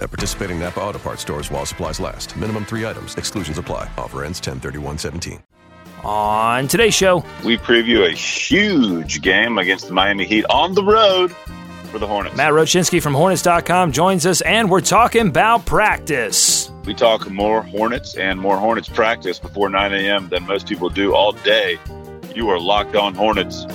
At participating Napa Auto Parts stores while supplies last. Minimum three items. Exclusions apply. Offer ends 10 17 On today's show, we preview a huge game against the Miami Heat on the road for the Hornets. Matt Rochinsky from Hornets.com joins us, and we're talking about practice. We talk more Hornets and more Hornets practice before 9 a.m. than most people do all day. You are locked on Hornets.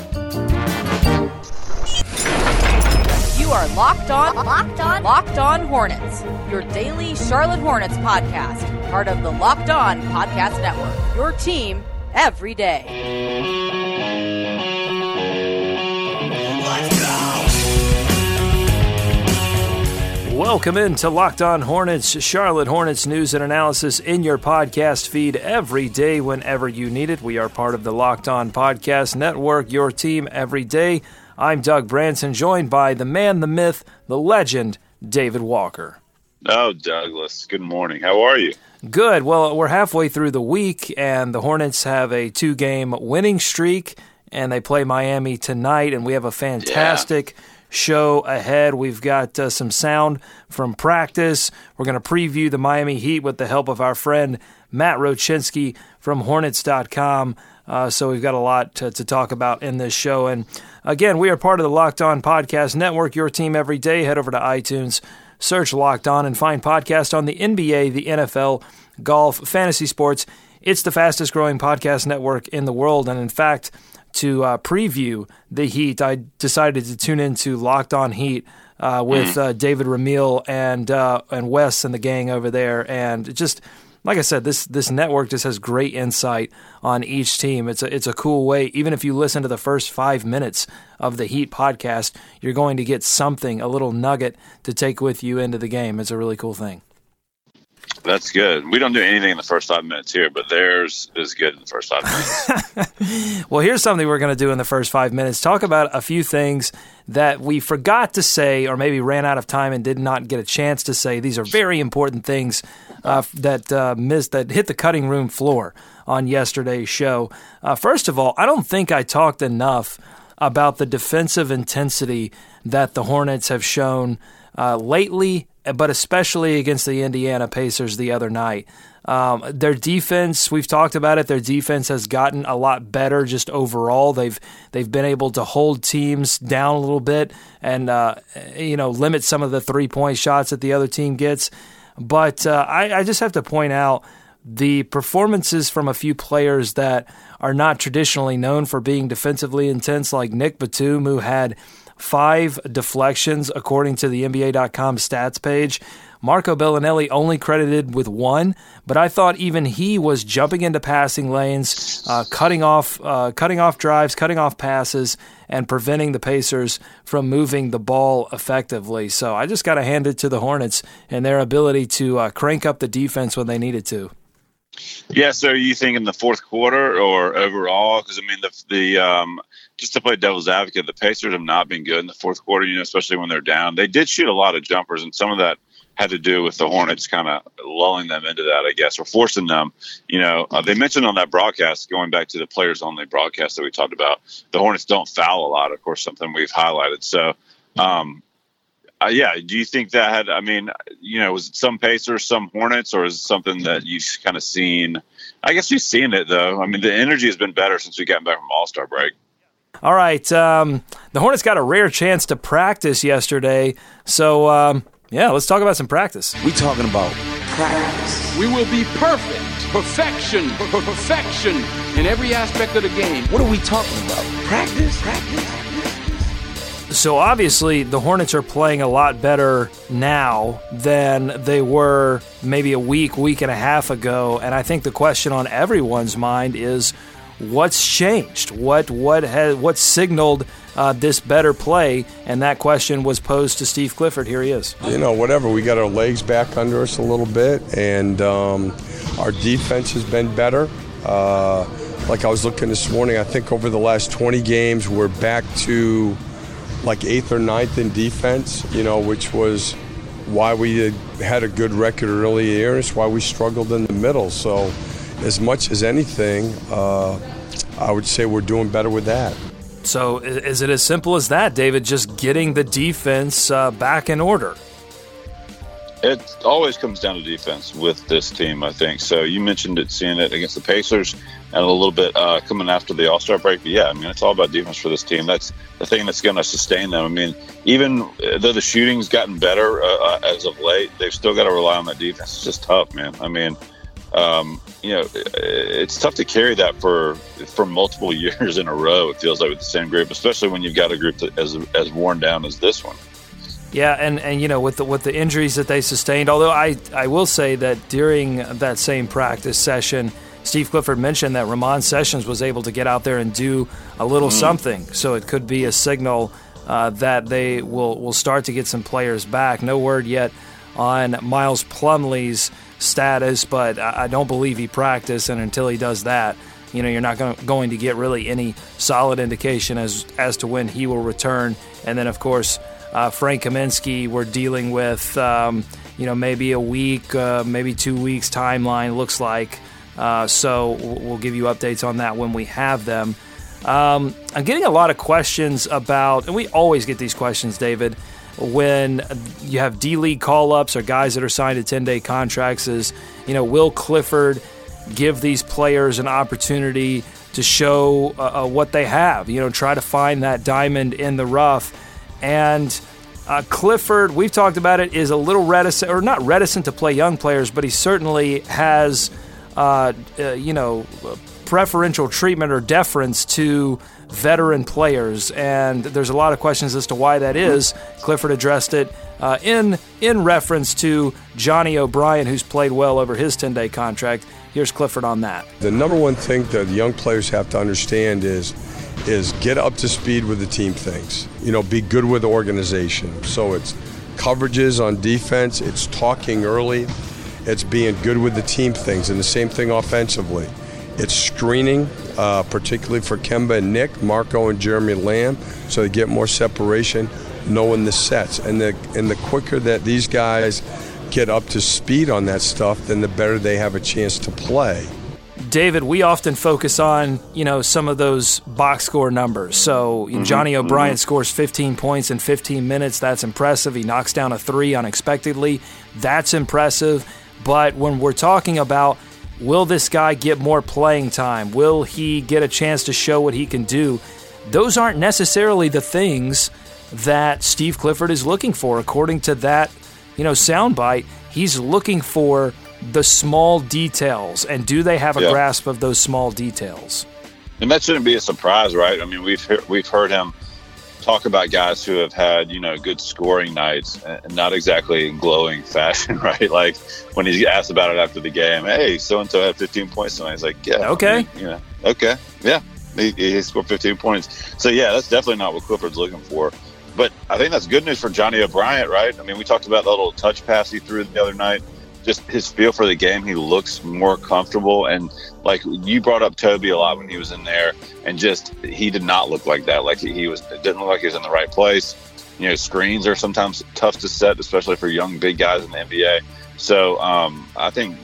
You are locked on, locked on, locked on Hornets. Your daily Charlotte Hornets podcast, part of the Locked On Podcast Network. Your team every day. Welcome into Locked On Hornets, Charlotte Hornets news and analysis in your podcast feed every day whenever you need it. We are part of the Locked On Podcast Network, your team every day. I'm Doug Branson, joined by the man, the myth, the legend, David Walker. Oh, Douglas, good morning. How are you? Good. Well, we're halfway through the week, and the Hornets have a two game winning streak, and they play Miami tonight, and we have a fantastic. Yeah show ahead. We've got uh, some sound from practice. We're going to preview the Miami Heat with the help of our friend Matt Rochinsky from Hornets.com. Uh, so we've got a lot to, to, talk about in this show. And again, we are part of the Locked On Podcast Network, your team every day. Head over to iTunes, search Locked On, and find podcast on the NBA, the NFL, golf, fantasy sports. It's the fastest growing podcast network in the world. And in fact, to uh, preview the Heat, I decided to tune into Locked On Heat uh, with mm. uh, David Ramil and uh, and Wes and the gang over there, and just like I said, this this network just has great insight on each team. It's a it's a cool way. Even if you listen to the first five minutes of the Heat podcast, you're going to get something, a little nugget to take with you into the game. It's a really cool thing. That's good. We don't do anything in the first five minutes here, but theirs is good in the first five minutes. well, here's something we're going to do in the first five minutes. Talk about a few things that we forgot to say, or maybe ran out of time and did not get a chance to say. These are very important things uh, that uh, missed, that hit the cutting room floor on yesterday's show. Uh, first of all, I don't think I talked enough about the defensive intensity that the Hornets have shown uh, lately but especially against the Indiana Pacers the other night. Um, their defense, we've talked about it. Their defense has gotten a lot better just overall. They've they've been able to hold teams down a little bit and uh, you know limit some of the three point shots that the other team gets. But uh, I, I just have to point out the performances from a few players that are not traditionally known for being defensively intense, like Nick Batum, who had five deflections, according to the NBA.com stats page. Marco Belinelli only credited with one, but I thought even he was jumping into passing lanes, uh, cutting off, uh, cutting off drives, cutting off passes, and preventing the Pacers from moving the ball effectively. So I just got to hand it to the Hornets and their ability to uh, crank up the defense when they needed to. Yeah. So you think in the fourth quarter or overall? Because I mean the the um, just to play devil's advocate, the Pacers have not been good in the fourth quarter, you know, especially when they're down. They did shoot a lot of jumpers, and some of that had to do with the Hornets kind of lulling them into that, I guess, or forcing them. You know, uh, they mentioned on that broadcast, going back to the players only broadcast that we talked about, the Hornets don't foul a lot, of course, something we've highlighted. So, um, uh, yeah, do you think that had, I mean, you know, was it some Pacers, some Hornets, or is it something that you've kind of seen? I guess you've seen it, though. I mean, the energy has been better since we got back from All Star break. All right. Um, the Hornets got a rare chance to practice yesterday. So, um, yeah, let's talk about some practice. We talking about practice. We will be perfect. Perfection. Perfection in every aspect of the game. What are we talking about? Practice? Practice? So obviously, the Hornets are playing a lot better now than they were maybe a week, week and a half ago. And I think the question on everyone's mind is what's changed? What what has what signaled uh, this better play? And that question was posed to Steve Clifford. Here he is. You know, whatever. We got our legs back under us a little bit, and um, our defense has been better. Uh, like I was looking this morning, I think over the last 20 games, we're back to like eighth or ninth in defense, you know, which was why we had, a good record early the year. It's why we struggled in the middle. So, as much as anything, uh, I would say we're doing better with that. So, is it as simple as that, David? Just getting the defense uh, back in order? It always comes down to defense with this team, I think. So you mentioned it, seeing it against the Pacers, and a little bit uh, coming after the All Star break. But yeah, I mean, it's all about defense for this team. That's the thing that's going to sustain them. I mean, even though the shooting's gotten better uh, uh, as of late, they've still got to rely on that defense. It's just tough, man. I mean, um, you know, it's tough to carry that for for multiple years in a row. It feels like with the same group, especially when you've got a group that as as worn down as this one. Yeah, and, and you know with the with the injuries that they sustained, although I I will say that during that same practice session, Steve Clifford mentioned that Ramon Sessions was able to get out there and do a little something, so it could be a signal uh, that they will will start to get some players back. No word yet on Miles Plumlee's status, but I, don't believe he practiced, and until he does that. You know, you're not going to get really any solid indication as as to when he will return. And then, of course, uh, Frank Kaminsky, we're dealing with, um, you know, maybe a week, uh, maybe two weeks timeline, looks like. Uh, so we'll give you updates on that when we have them. Um, I'm getting a lot of questions about, and we always get these questions, David, when you have D League call ups or guys that are signed to 10 day contracts. Is, you know, will Clifford give these players an opportunity to show uh, uh, what they have? You know, try to find that diamond in the rough. And uh, Clifford, we've talked about it, is a little reticent, or not reticent to play young players, but he certainly has, uh, uh, you know, preferential treatment or deference to veteran players. And there's a lot of questions as to why that is. Clifford addressed it uh, in in reference to Johnny O'Bryant, who's played well over his 10 day contract. Here's Clifford on that. The number one thing that young players have to understand is is get up to speed with the team things. You know, be good with organization. So it's coverages on defense, it's talking early, it's being good with the team things, and the same thing offensively. It's screening, uh, particularly for Kemba and Nick, Marco and Jeremy Lamb, so they get more separation, knowing the sets. And the and the quicker that these guys get up to speed on that stuff, then the better they have a chance to play. David, we often focus on you know some of those box score numbers. So you know, Johnny O'Bryant scores 15 points in 15 minutes. That's impressive. He knocks down a three unexpectedly. That's impressive. But when we're talking about will this guy get more playing time? Will he get a chance to show what he can do? Those aren't necessarily the things that Steve Clifford is looking for, according to that you know soundbite. He's looking for the small details and do they have a Yeah. grasp of those small details And that shouldn't be a surprise, right? I mean, we've we've heard him talk about guys who have had you know good scoring nights, and not exactly in glowing fashion, right? Like when he's asked about it after the game, hey, so and so had 15 points tonight. He's like, yeah, Okay. I mean, you know, okay, yeah, he, he scored 15 points. So yeah, that's definitely not what Clifford's looking for. But I think that's good news for Johnny O'Bryant, right? I mean, we talked about that little touch pass he threw the other night. Just his feel for the game, he looks more comfortable. And like you brought up Toby a lot when he was in there, and just he did not look like that. Like he, was, it didn't look like he was in the right place. You know, screens are sometimes tough to set, especially for young big guys in the NBA. So um, I think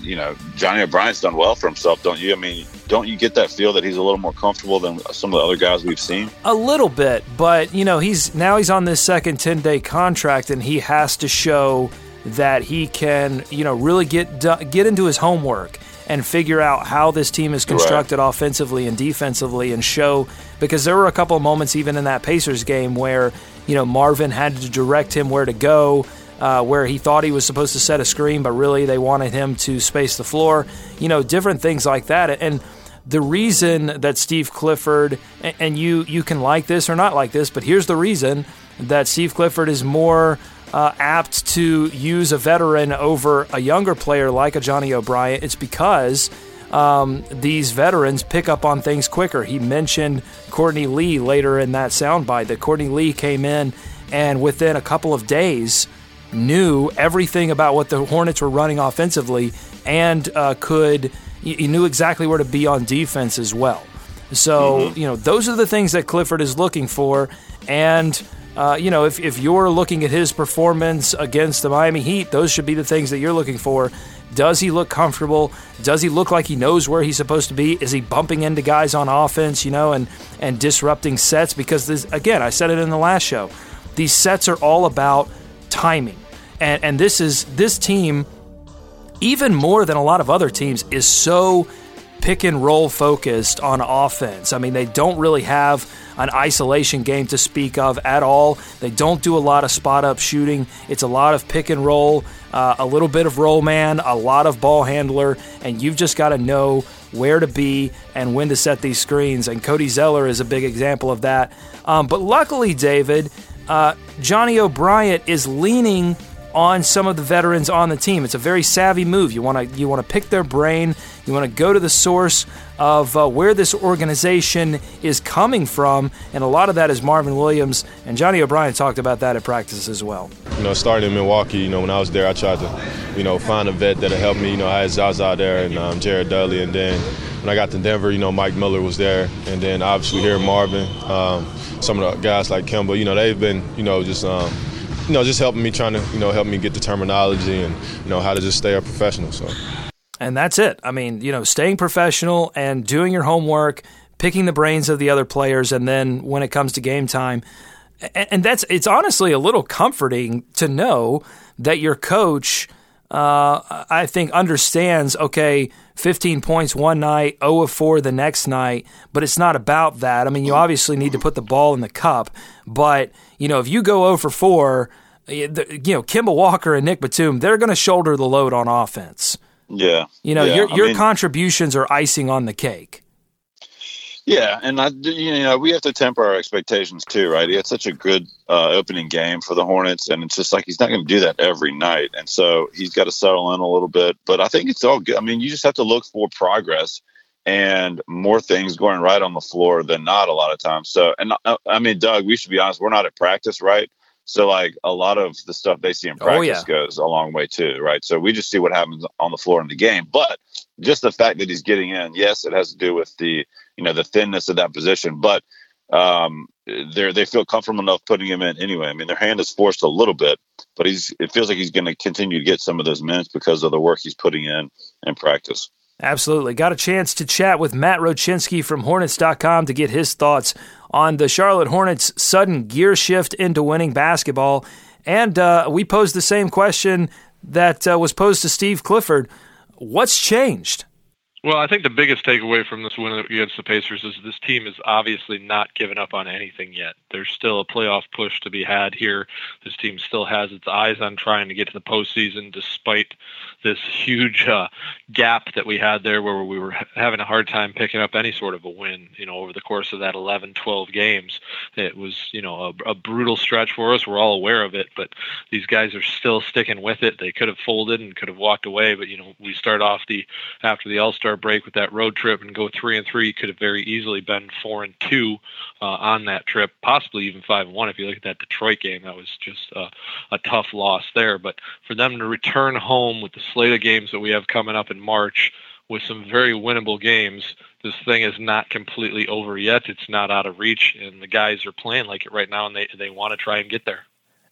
you know Johnny O'Bryant's done well for himself, don't you? I mean, don't you get that feel that he's a little more comfortable than some of the other guys we've seen? a little bit but you know he's now he's on this second 10 day contract and he has to show that he can you know really get do- get into his homework and figure out how this team is constructed offensively and defensively and show because there were a couple of moments even in that Pacers game where you know Marvin had to direct him where to go uh, where he thought he was supposed to set a screen, but really they wanted him to space the floor. You know, different things like that. And the reason that Steve Clifford and you you can like this or not like this, but here's the reason that Steve Clifford is more uh, apt to use a veteran over a younger player like a Johnny O'Bryant. It's because um, these veterans pick up on things quicker. He mentioned Courtney Lee later in that soundbite that Courtney Lee came in and within a couple of days knew everything about what the Hornets were running offensively and uh, could he knew exactly where to be on defense as well. So, mm-hmm. you know, those are the things that Clifford is looking for. And, uh, you know, if, if you're looking at his performance against the Miami Heat, those should be the things that you're looking for. Does he look comfortable? Does he look like he knows where he's supposed to be? Is he bumping into guys on offense, you know, and, and disrupting sets? Because, this, again, I said it in the last show. These sets are all about timing. And, and this is this team, even more than a lot of other teams, is so pick and roll focused on offense. I mean, they don't really have an isolation game to speak of at all. They don't do a lot of spot up shooting. It's a lot of pick and roll, uh, a little bit of roll man, a lot of ball handler, and you've just got to know where to be and when to set these screens. And Cody Zeller is a big example of that. Um, but luckily, David, uh, Johnny O'Bryant is leaning on some of the veterans on the team. It's a very savvy move. You want to you want to pick their brain. You want to go to the source of uh, where this organization is coming from, and a lot of that is Marvin Williams and Johnny O'Bryant talked about that at practice as well. You know, starting in Milwaukee, you know, when I was there, I tried to, you know, find a vet that'll help me. You know, I had Zaza there and um, Jared Dudley, and then when I got to Denver, you know, Mike Miller was there, and then obviously here Marvin, um, some of the guys like Kemba, you know, they've been, you know, just. Um, you know, just helping me trying to, you know, help me get the terminology and, you know, how to just stay a professional. So. And that's it. I mean, you know, staying professional and doing your homework, picking the brains of the other players, and then when it comes to game time, and that's it's honestly a little comforting to know that your coach, uh, I think, understands. Okay, 15 points one night, 0 of 4 the next night, but it's not about that. I mean, you obviously need to put the ball in the cup, but you know, if you go 0 for 4, you know, Kemba Walker and Nick Batum, they're going to shoulder the load on offense. Yeah. You know, yeah. your your mean, contributions are icing on the cake. Yeah, and I, you know, we have to temper our expectations too, right? He had such a good uh, opening game for the Hornets, and it's just like he's not going to do that every night, and so he's got to settle in a little bit. But I think it's all good. I mean, you just have to look for progress and more things going right on the floor than not a lot of times. So, and uh, I mean, Doug, we should be honest, we're not at practice, right? So like a lot of the stuff they see in practice oh, yeah. goes a long way too, right? So we just see what happens on the floor in the game. But just the fact that he's getting in, yes, it has to do with the you know the thinness of that position, but um, they they feel comfortable enough putting him in anyway. I mean, their hand is forced a little bit, but he's it feels like he's going to continue to get some of those minutes because of the work he's putting in in practice. Absolutely. Got a chance to chat with Matt Rochinsky from Hornets.com to get his thoughts on the Charlotte Hornets' sudden gear shift into winning basketball. And uh, we posed the same question that uh, was posed to Steve Clifford What's changed? Well, I think the biggest takeaway from this win against the Pacers is this team is obviously not giving up on anything yet. There's still a playoff push to be had here. This team still has its eyes on trying to get to the postseason, despite this huge uh, gap that we had there, where we were having a hard time picking up any sort of a win. You know, over the course of that 11, 12 games, it was you know a, a brutal stretch for us. We're all aware of it, but these guys are still sticking with it. They could have folded and could have walked away, but you know, we start off the after the All Star break with that road trip and go three and three could have very easily been four and two uh, on that trip, possibly even five and one. If you look at that Detroit game, that was just a tough loss there. But for them to return home with the slate of games that we have coming up in March with some very winnable games. This thing is not completely over yet. It's not out of reach, and the guys are playing like it right now, and they they want to try and get there.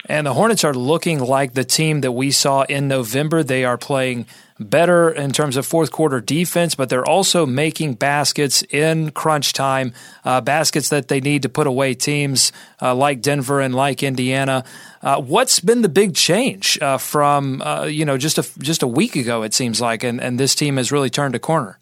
And the Hornets are looking like the team that we saw in November. They are playing better in terms of fourth quarter defense, but they're also making baskets in crunch time, uh, baskets that they need to put away teams uh, like Denver and like Indiana. Uh, what's been the big change uh, from uh, you know just a just a week ago? It seems like, and, and this team has really turned a corner.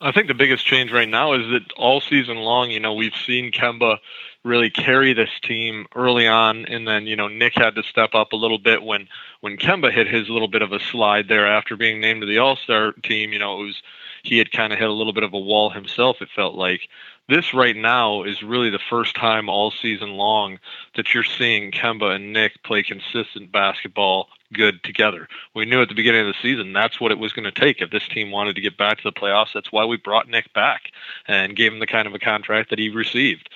I think the biggest change right now is that all season long, you know, we've seen Kemba really carry this team early on, and then you know Nick had to step up a little bit when when Kemba hit his little bit of a slide there after being named to the All Star team. You know, it was he had kind of hit a little bit of a wall himself. It felt like this right now is really the first time all season long that you're seeing Kemba and Nick play consistent basketball good together. We knew at the beginning of the season that's what it was going to take if this team wanted to get back to the playoffs. That's why we brought Nick back and gave him the kind of a contract that he received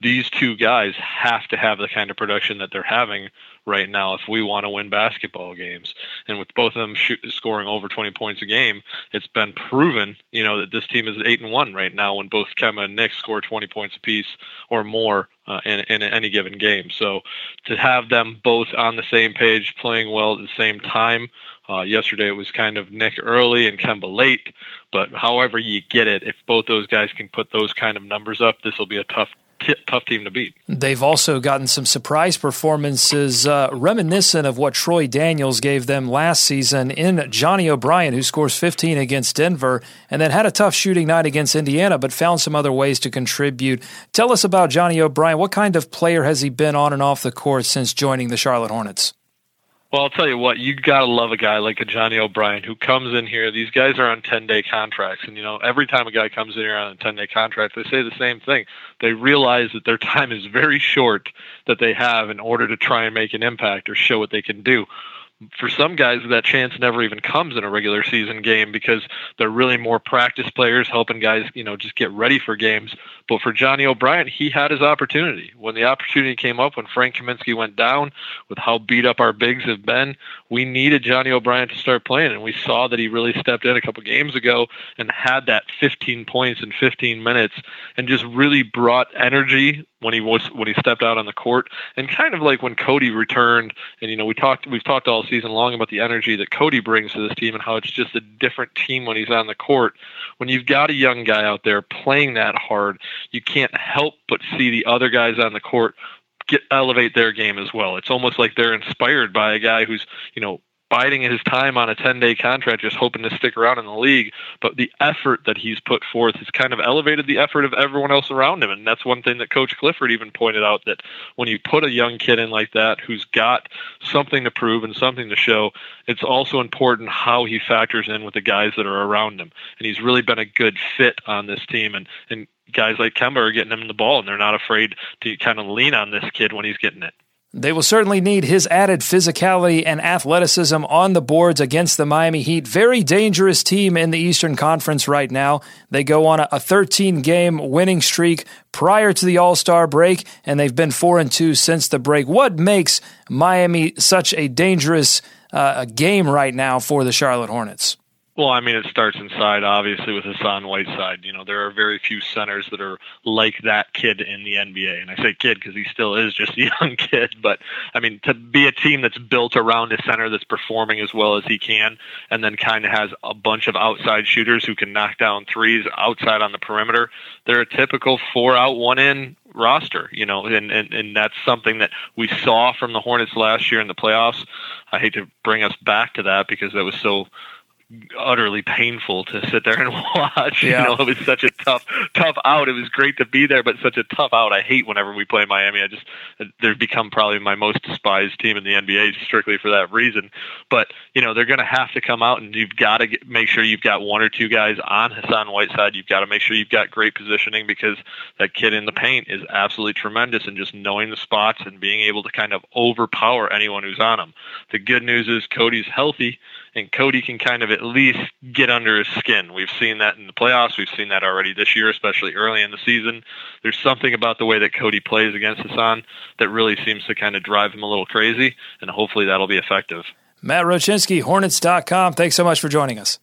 these two guys have to have the kind of production that they're having right now if we want to win basketball games. And with both of them scoring over 20 points a game, it's been proven, you know, that this team is eight and one right now when both Kemba and Nick score 20 points apiece or more uh, in, in any given game. So to have them both on the same page, playing well at the same time. Uh, yesterday it was kind of Nick early and Kemba late, but however you get it, if both those guys can put those kind of numbers up, this will be a tough t- tough team to beat. They've also gotten some surprise performances uh, reminiscent of what Troy Daniels gave them last season in Johnny O'Bryant, who scores 15 against Denver and then had a tough shooting night against Indiana, but found some other ways to contribute. Tell us about Johnny O'Bryant. What kind of player has he been on and off the court since joining the Charlotte Hornets? Well, I'll tell you what, you gotta love a guy like a Johnny O'Bryant who comes in here. These guys are on ten day contracts, and you know every time a guy comes in here on a ten day contract, they say the same thing. They realize that their time is very short that they have in order to try and make an impact or show what they can do for some guys that chance never even comes in a regular season game because they're really more practice players helping guys you know just get ready for games but for johnny O'Bryant, he had his opportunity. When the opportunity came up when frank kaminsky went down with how beat up our bigs have been we needed johnny O'Bryant to start playing and we saw that he really stepped in a couple games ago and had that 15 points in 15 minutes and just really brought energy when he was when he stepped out on the court. And kind of like when Cody returned and you know we talked we've talked all season long about the energy that Cody brings to this team and how it's just a different team when he's on the court. When you've got a young guy out there playing that hard you can't help but see the other guys on the court get elevate their game as well. It's almost like they're inspired by a guy who's you know biding his time on a 10 day contract, just hoping to stick around in the league. But the effort that he's put forth has kind of elevated the effort of everyone else around him. And that's one thing that Coach Clifford even pointed out that when you put a young kid in like that who's got something to prove and something to show, it's also important how he factors in with the guys that are around him. And he's really been a good fit on this team. And, and guys like Kemba are getting him the ball, and they're not afraid to kind of lean on this kid when he's getting it. They will certainly need his added physicality and athleticism on the boards against the Miami Heat. Very dangerous team in the Eastern Conference right now. They go on a 13 game winning streak prior to the All Star break, and they've been 4 and 2 since the break. What makes Miami such a dangerous uh, game right now for the Charlotte Hornets? Well, I mean, it starts inside, obviously, with Hassan Whiteside. You know, there are very few centers that are like that kid in the NBA. And I say kid because he still is just a young kid. But, I mean, to be a team that's built around a center that's performing as well as he can, and then kind of has a bunch of outside shooters who can knock down threes outside on the perimeter, they're a typical four out, one in roster, you know, and, and, and that's something that we saw from the Hornets last year in the playoffs. I hate to bring us back to that because that was so utterly painful to sit there and watch. Yeah. You know, it was such a tough, tough out. It was great to be there, but such a tough out. I hate whenever we play Miami. I just they've become probably my most despised team in the NBA strictly for that reason. But you know, they're going to have to come out, and you've got to get, make sure you've got one or two guys on Hassan Whiteside. You've got to make sure you've got great positioning because that kid in the paint is absolutely tremendous, and just knowing the spots and being able to kind of overpower anyone who's on him. The good news is Cody's healthy and Cody can kind of at least get under his skin. We've seen that in the playoffs. We've seen that already this year, especially early in the season. There's something about the way that Cody plays against Hassan that really seems to kind of drive him a little crazy, and hopefully that'll be effective. Matt Rochinsky, Hornets.com. Thanks so much for joining us.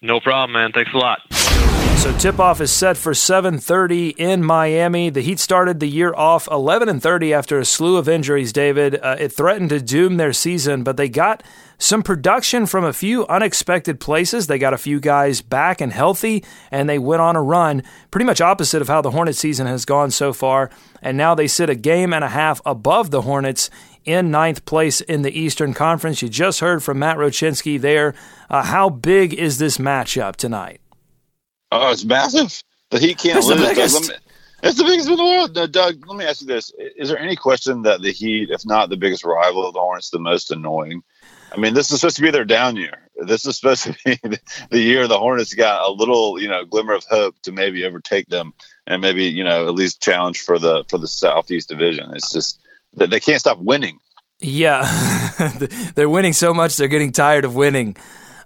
No problem, man. Thanks a lot. So tip-off is set for 7:30 in Miami. The Heat started the year off 11 and 30 after a slew of injuries. David, uh, it threatened to doom their season, but they got some production from a few unexpected places. They got a few guys back and healthy, and they went on a run, pretty much opposite of how the Hornets season has gone so far. And now they sit a game and a half above the Hornets in ninth place in the Eastern Conference. You just heard from Matt Rochinsky there. Uh, how big is this matchup tonight? Oh, it's massive. The Heat can't it's lose. The biggest. Me, it's the biggest in the world. Uh, Doug, let me ask you this: Is there any question that the Heat, if not the biggest rival of the Hornets, the most annoying? I mean, this is supposed to be their down year. This is supposed to be the year the Hornets got a little, you know, glimmer of hope to maybe overtake them and maybe, you know, at least challenge for the for the Southeast Division. It's just that they can't stop winning. Yeah, they're winning so much they're getting tired of winning.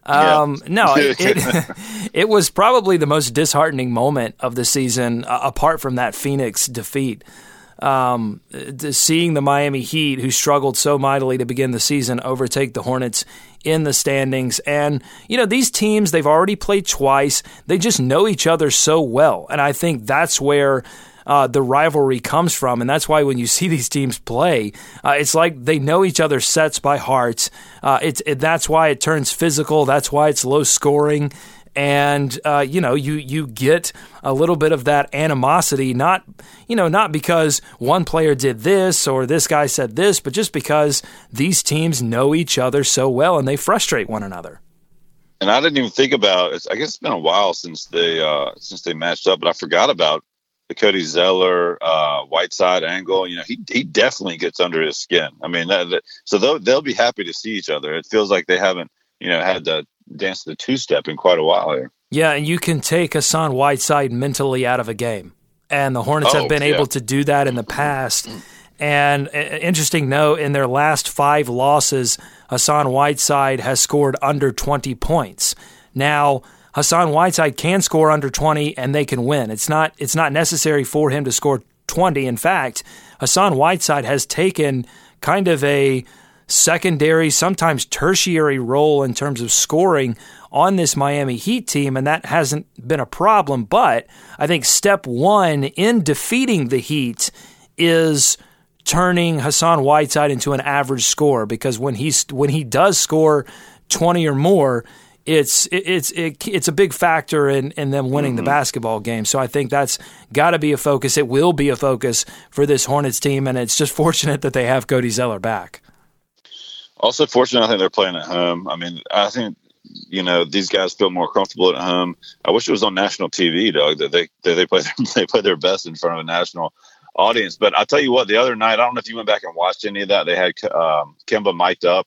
Um, yeah. no, it, it, it, was probably the most disheartening moment of the season, uh, apart from that Phoenix defeat. um, seeing the Miami Heat, who struggled so mightily to begin the season, overtake the Hornets in the standings. And, you know, these teams, they've already played twice. They just know each other so well. And I think that's where. Uh, the rivalry comes from, and that's why when you see these teams play, uh, it's like they know each other's sets by heart. Uh, it's it, that's why it turns physical. That's why it's low scoring and uh, you know you you get a little bit of that animosity not you know not because one player did this or this guy said this but just because these teams know each other so well and they frustrate one another and I didn't even think about. I guess it's been a while since they uh, since they matched up, but I forgot about the Cody Zeller uh, Whiteside angle. You know, he he definitely gets under his skin. I mean, that, that, so they'll they'll be happy to see each other. It feels like they haven't you know had to dance the two step in quite a while here. Yeah, and you can take Hassan Whiteside mentally out of a game. And the Hornets oh, have been yeah. able to do that in the past. And uh, interesting note in their last five losses, Hassan Whiteside has scored under 20 points. Now, Hassan Whiteside can score under 20 and they can win. It's not it's not necessary for him to score 20. In fact, Hassan Whiteside has taken kind of a secondary, sometimes tertiary role in terms of scoring on this Miami Heat team, and that hasn't been a problem. But I think step one in defeating the Heat is turning Hassan Whiteside into an average scorer because when he's when he does score 20 or more, it's it's it, it's a big factor in, in them winning mm-hmm. the basketball game. So I think that's got to be a focus. It will be a focus for this Hornets team, and it's just fortunate that they have Cody Zeller back. Also, fortunate, I think they're playing at home. I mean, I think you know these guys feel more comfortable at home. I wish it was on national TV, Doug. That they that they play their, they play their best in front of a national audience. But I'll tell you what, the other night, I don't know if you went back and watched any of that. They had um, Kemba mic'd up,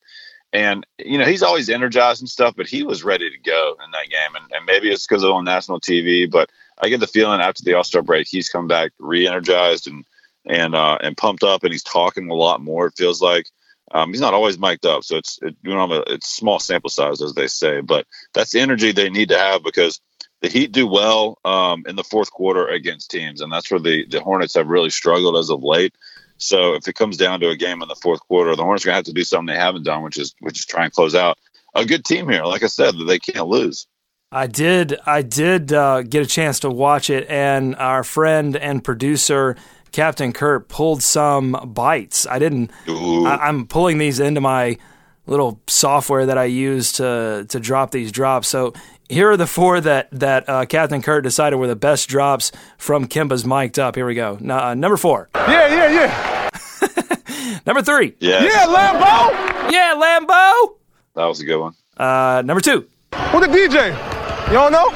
and you know he's always energized and stuff, but he was ready to go in that game. And, and maybe it's because of on national TV, but I get the feeling after the All Star break, he's come back re-energized and and uh, and pumped up, and he's talking a lot more. It feels like. Um, he's not always mic'd up, so it's it, you know it's small sample size as they say, but that's the energy they need to have because the Heat do well um, in the fourth quarter against teams, and that's where the the Hornets have really struggled as of late. So if it comes down to a game in the fourth quarter, the Hornets are gonna have to do something they haven't done, which is which is try and close out a good team here. Like I said, that they can't lose. I did. I did uh, get a chance to watch it, and our friend and producer Captain Kurt pulled some bites. I didn't. I, I'm pulling these into my little software that I use to to drop these drops. So here are the four that that uh, Captain Kurt decided were the best drops from Kemba's mic'd up. Here we go. uh, number four. Yeah, yeah, yeah. number three. Yeah. Yeah, Lambo. Yeah, Lambo. That was a good one. Uh, number two. Who the DJ? You don't know?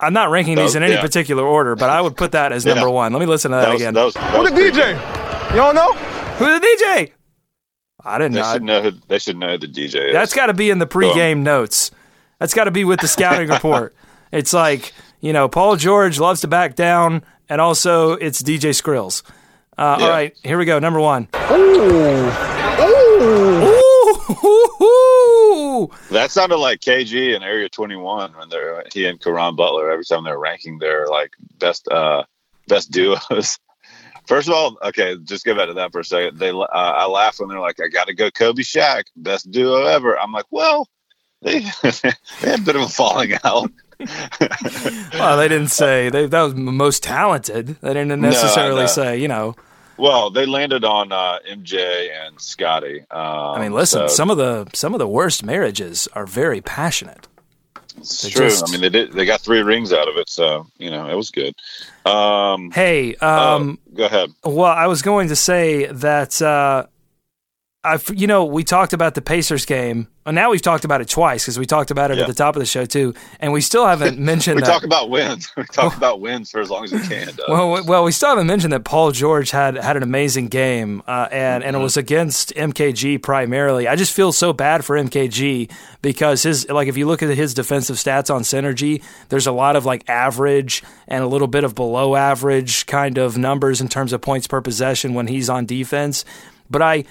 I'm not ranking these in any yeah. particular order, but I would put that as number one. Let me listen to that, that was, again. That was, that Who the DJ? You don't know? Who the DJ? I didn't they know. Should know who, they should know the DJ is. That's got to be in the pregame notes. That's got to be with the scouting report. It's like, you know, Paul George loves to back down, and also it's DJ Skrills. Uh, yeah. All right, here we go. Number one. Ooh. Ooh. Ooh. That sounded like KG and Area 21 when they're he and Caron Butler every time they're ranking their like best uh best duos. First of all, okay, just go back to that for a second. They, uh, I laugh when they're like, "I got to go Kobe Shaq, best duo ever." I'm like, well, they, they had a bit of a falling out. well, they didn't say they, that was most talented. They didn't necessarily no, no. say, you know. Well, they landed on uh, MJ and Scottie. Um, I mean, listen, so. some of the some of the worst marriages are very passionate. It's true. Just, I mean, they did. They got three rings out of it, so you know it was good. Um, hey, um, uh, go ahead. Well, I was going to say that uh, I, you know, we talked about the Pacers game And now we've talked about it twice because we talked about it yeah. at the top of the show too, and we still haven't mentioned. we that. talk about wins. We talk about wins for as long as we can. Well, well, we still haven't mentioned that Paul George had had an amazing game, uh, and mm-hmm. and it was against MKG primarily. I just feel so bad for MKG because his like if you look at his defensive stats on Synergy, there's a lot of like average and a little bit of below average kind of numbers in terms of points per possession when he's on defense. But I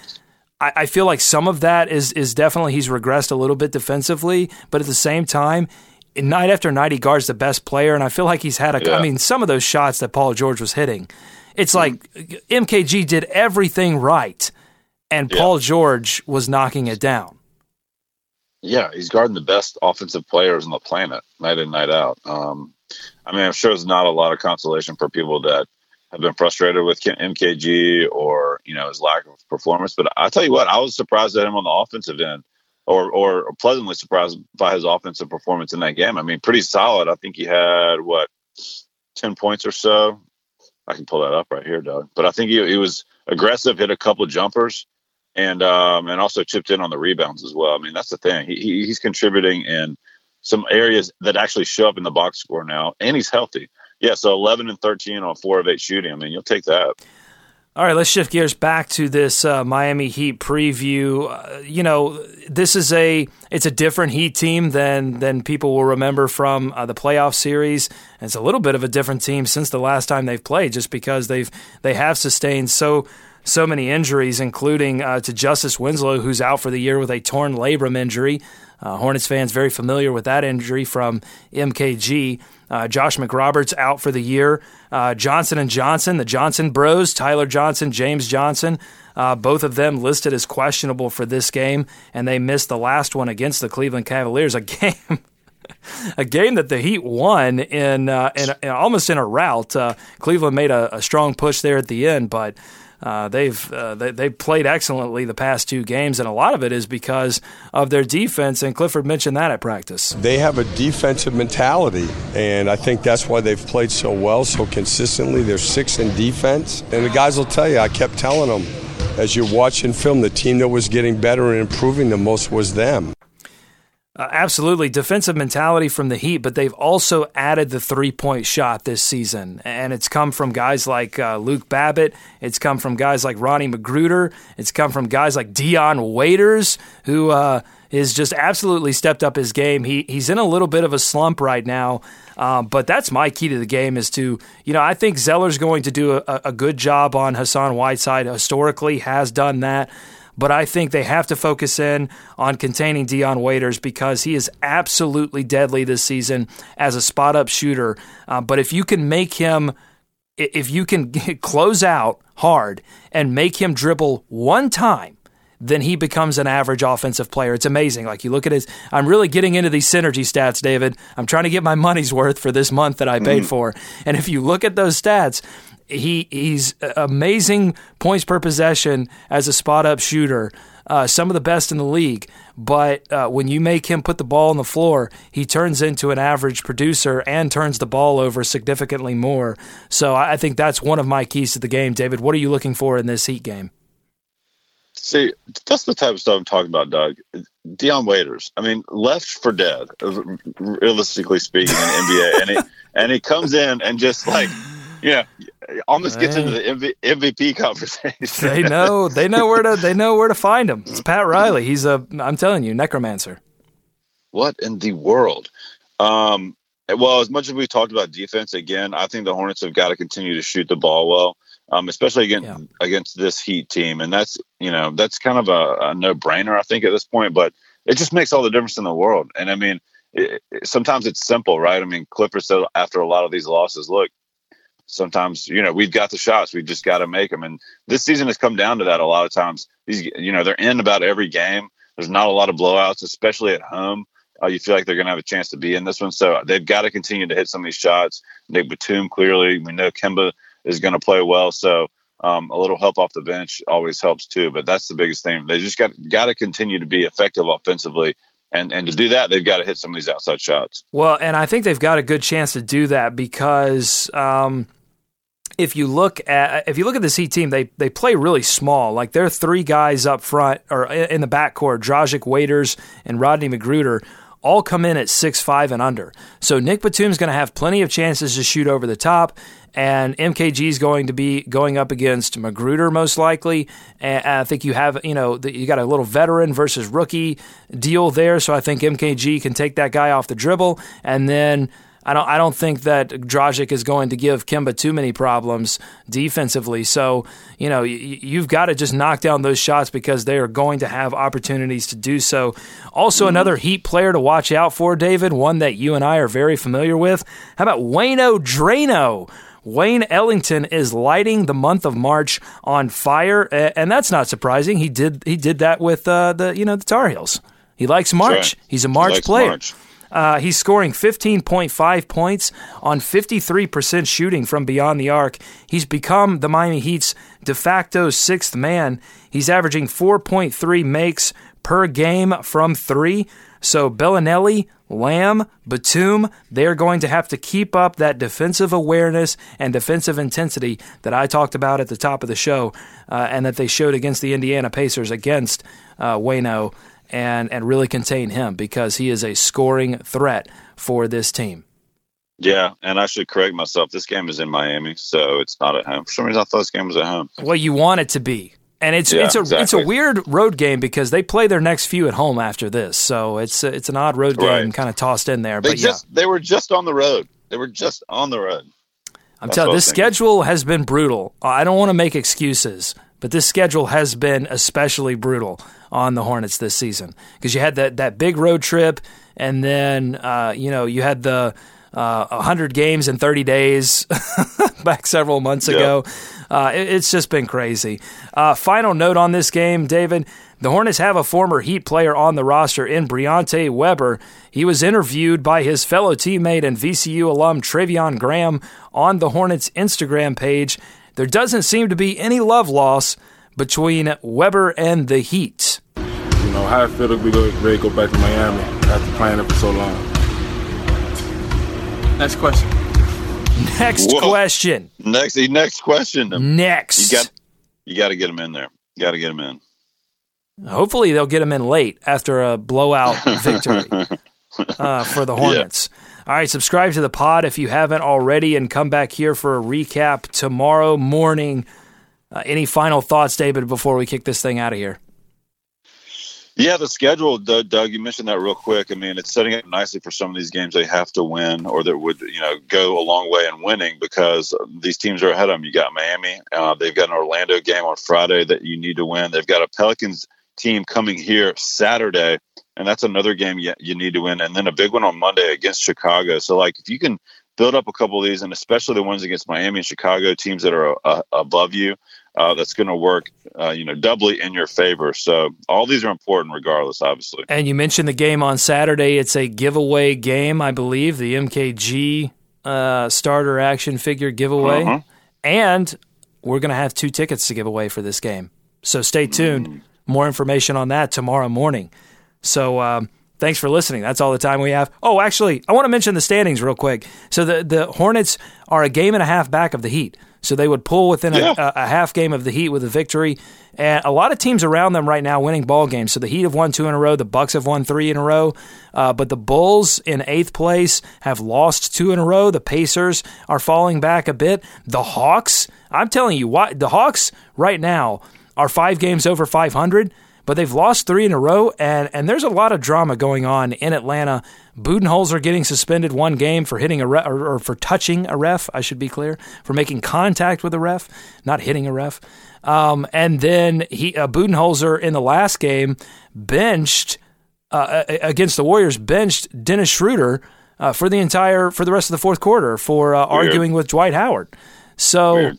I, I feel like some of that is is definitely he's regressed a little bit defensively, but at the same time, night after night he guards the best player, and I feel like he's had a. Yeah. I mean, some of those shots that Paul George was hitting, it's like MKG did everything right, and Yeah. Paul George was knocking it down. Yeah, he's guarding the best offensive players on the planet, night in, night out. Um, I mean, I'm sure it's not a lot of consolation for people that have been frustrated with MKG or you know his lack of performance. But I tell you what, I was surprised at him on the offensive end, or or pleasantly surprised by his offensive performance in that game. I mean, pretty solid. I think he had what ten points or so. I can pull that up right here, Doug. But I think he, he was aggressive, hit a couple jumpers, and um, and also chipped in on the rebounds as well. I mean, that's the thing. He, he he's contributing in some areas that actually show up in the box score now, and he's healthy. Yeah, so 11 and 13 on four of eight shooting. I mean, you'll take that. All right, let's shift gears back to this uh, Miami Heat preview. Uh, you know, this is a it's a different Heat team than than people will remember from uh, the playoff series. And it's a little bit of a different team since the last time they've played, just because they've they have sustained so so many injuries, including uh, to Justice Winslow, who's out for the year with a torn labrum injury. Uh, Hornets fans very familiar with that injury from MKG. Uh, Josh McRoberts out for the year. Uh, Johnson and Johnson, the Johnson Bros, Tyler Johnson, James Johnson, uh, both of them listed as questionable for this game, and they missed the last one against the Cleveland Cavaliers, a game. A game that the Heat won in, uh, in, in almost in a rout. Uh, Cleveland made a, a strong push there at the end, but uh, they've uh, they, they've played excellently the past two games, and a lot of it is because of their defense. And Clifford mentioned that at practice. They have a defensive mentality, and I think that's why they've played so well, so consistently. They're sixth in defense, and the guys will tell you. I kept telling them as you're watching film, the team that was getting better and improving the most was them. Uh, absolutely. Defensive mentality from the Heat, but they've also added the three point shot this season. And it's come from guys like uh, Luke Babbitt. It's come from guys like Ronnie McGruder. It's come from guys like Dion Waiters, who uh, is just absolutely stepped up his game. He, he's in a little bit of a slump right now. Um, but that's my key to the game is to, you know, I think Zeller's going to do a, a good job on Hassan Whiteside. Historically, has done that but I think they have to focus in on containing Dion Waiters because he is absolutely deadly this season as a spot up shooter. Uh, but if you can make him, if you can close out hard and make him dribble one time, then he becomes an average offensive player. It's amazing. Like you look at his, I'm really getting into these synergy stats, David. I'm trying to get my money's worth for this month that I paid for. And if you look at those stats, he he's amazing points per possession as a spot up shooter, uh, some of the best in the league. But uh, when you make him put the ball on the floor, he turns into an average producer and turns the ball over significantly more. So I I think that's one of my keys to the game. David, what are you looking for in this Heat game? See, that's the type of stuff I'm talking about, Doug. Dion Waiters. I mean, left for dead, realistically speaking, in the NBA, and he and he comes in and just like, you know, almost gets into the MVP conversation. They know they know where to they know where to find him. It's Pat Riley. He's a I'm telling you, necromancer. What in the world? Um, well, as much as we talked about defense, again, I think the Hornets have got to continue to shoot the ball well, um, especially against against this Heat team, and that's you know that's kind of a, a no brainer, I think, at this point. But it just makes all the difference in the world. And I mean, it, it- sometimes it's simple, right? I mean, Clifford said after a lot of these losses, look, sometimes you know we've got the shots, we just got to make them. And this season has come down to that a lot of times. These you know they're in about every game. There's not a lot of blowouts, especially at home. Uh, you feel like they're going to have a chance to be in this one, so they've got to continue to hit some of these shots. Nick Batum clearly, we know Kemba is going to play well, so um, a little help off the bench always helps too. But that's the biggest thing. They just got got to continue to be effective offensively, and and to do that, they've got to hit some of these outside shots. Well, and I think they've got a good chance to do that because um, if you look at if you look at this Heat team, they they play really small. Like there are three guys up front or in the backcourt: Dragic, Waiters, and Rodney McGruder. All come in at six five and under. So Nick Batum's going to have plenty of chances to shoot over the top, and MKG is going to be going up against McGruder most likely. And I think you have you know you got a little veteran versus rookie deal there. So I think MKG can take that guy off the dribble, and then I don't I don't think that Dragic is going to give Kemba too many problems defensively. So, you know, y- you've got to just knock down those shots because they are going to have opportunities to do so. Also, mm-hmm. another Heat player to watch out for, David, one that you and I are very familiar with. How about Wayno Drano? Wayne Ellington is lighting the month of March on fire, and that's not surprising. He did he did that with uh, the you know the Tar Heels. He likes March. right. He's a March He player. March. Uh, he's scoring 15.5 points on 53% shooting from beyond the arc. He's become the Miami Heat's de facto sixth man. He's averaging 4.3 makes per game from three. So Belinelli, Lamb, Batum, they're going to have to keep up that defensive awareness and defensive intensity that I talked about at the top of the show uh, and that they showed against the Indiana Pacers against uh, Wayno and, and really contain him because he is a scoring threat for this team. Yeah, and I should correct myself. This game is in Miami, so it's not at home. For some reason, I thought this game was at home. Well, you want it to be. And it's Yeah, it's a it's a weird road game because they play their next few at home after this, so it's it's an odd road game Right. kind of tossed in there. They But yeah, they were just on the road. They were just on the road. I'm That's telling I this schedule has been brutal. I don't want to make excuses, but this schedule has been especially brutal on the Hornets this season because you had that that big road trip, and then uh, you know you had the uh, 100 games in 30 days back several months Yeah. ago. Uh, it- it's just been crazy. Uh, final note on this game, David. The Hornets have a former Heat player on the roster in Briante Weber. He was interviewed by his fellow teammate and VCU alum Treveon Graham on the Hornets Instagram page. There doesn't seem to be any love loss between Weber and the Heat. You know, how I feel to be go- ready to go back to Miami after playing it for so long. Next question. Next Whoa. question. Next, next question. Next. You got you got to get him in there. You got to get him in. Hopefully, they'll get him in late after a blowout victory uh, for the Hornets. All right, subscribe to the pod if you haven't already, and come back here for a recap tomorrow morning. Uh, any final thoughts, David, before we kick this thing out of here? Yeah, the schedule, Doug, Doug, you mentioned that real quick. I mean, it's setting up nicely for some of these games they have to win or that would, you know, go a long way in winning because these teams are ahead of them. You got Miami. Uh, they've got an Orlando game on Friday that you need to win. They've got a Pelicans team coming here Saturday, and that's another game you, you need to win. And then a big one on Monday against Chicago. So, like, if you can build up a couple of these, and especially the ones against Miami and Chicago, teams that are uh, above you, uh, that's going to work, uh, you know, doubly in your favor. So all these are important, regardless, obviously. And you mentioned the game on Saturday. It's a giveaway game, I believe, the MKG uh, starter action figure giveaway. Uh-huh. And we're going to have two tickets to give away for this game. So stay tuned. More information on that tomorrow morning. So um, thanks for listening. That's all the time we have. Oh, actually, I want to mention the standings real quick. So the, the Hornets are a game and a half back of the Heat. So they would pull within Yeah. a, a half game of the Heat with a victory. And a lot of teams around them right now winning ball games. So the Heat have won two in a row. The Bucks have won three in a row. Uh, but the Bulls in eighth place have lost two in a row. The Pacers are falling back a bit. The Hawks, I'm telling you, why the Hawks right now are five games over 500 but they've lost three in a row, and, and there's a lot of drama going on in Atlanta. Budenholzer getting suspended one game for hitting a ref, or, or for touching a ref, I should be clear, for making contact with a ref, not hitting a ref. Um, and then he uh, Budenholzer in the last game benched uh, against the Warriors, benched Dennis Schroeder uh, for the entire for the rest of the fourth quarter for uh, arguing with Dwight Howard. So Weird.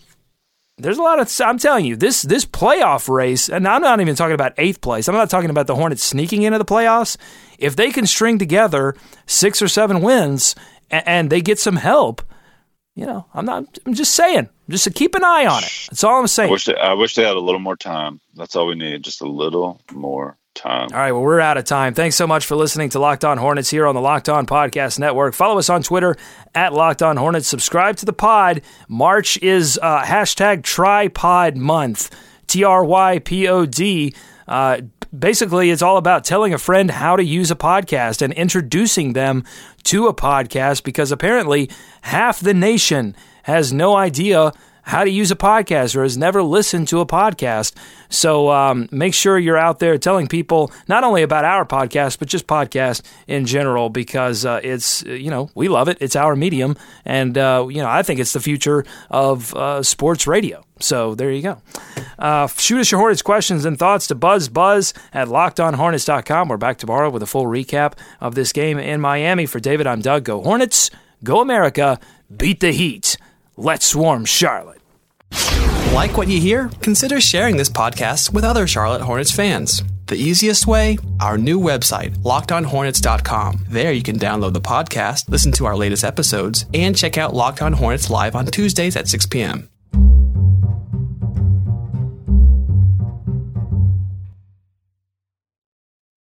There's a lot of I'm telling you this this playoff race, and I'm not even talking about eighth place. I'm not talking about the Hornets sneaking into the playoffs. If they can string together six or seven wins and, and they get some help, you know, I'm not. I'm just saying, just to keep an eye on it. That's all I'm I saying. wish they, I wish they had a little more time. That's all we need, just a little more All right, well, we're out of time. Thanks so much for listening to Locked On Hornets here on the Locked On Podcast Network. Follow us on Twitter at Locked On Hornets. Subscribe to the pod. March is uh, hashtag Trypod Month. T R Y P O D. Uh, basically, it's all about telling a friend how to use a podcast and introducing them to a podcast because apparently half the nation has no idea how to use a podcast or has never listened to a podcast. So um, make sure you're out there telling people not only about our podcast, but just podcast in general because uh, it's, you know, we love it. It's our medium. And, uh, you know, I think it's the future of uh, sports radio. So there you go. Uh, shoot us your Hornets questions and thoughts to buzzbuzz at lockedonhornets.com. We're back tomorrow with a full recap of this game in Miami. For David, I'm Doug. Go Hornets. Go America. Beat the Heat. Let's swarm Charlotte. Like what you hear? Consider sharing this podcast with other Charlotte Hornets fans. The easiest way? Our new website, lockedonhornets.com. There you can download the podcast, listen to our latest episodes, and check out Locked On Hornets live on Tuesdays at 6 p.m.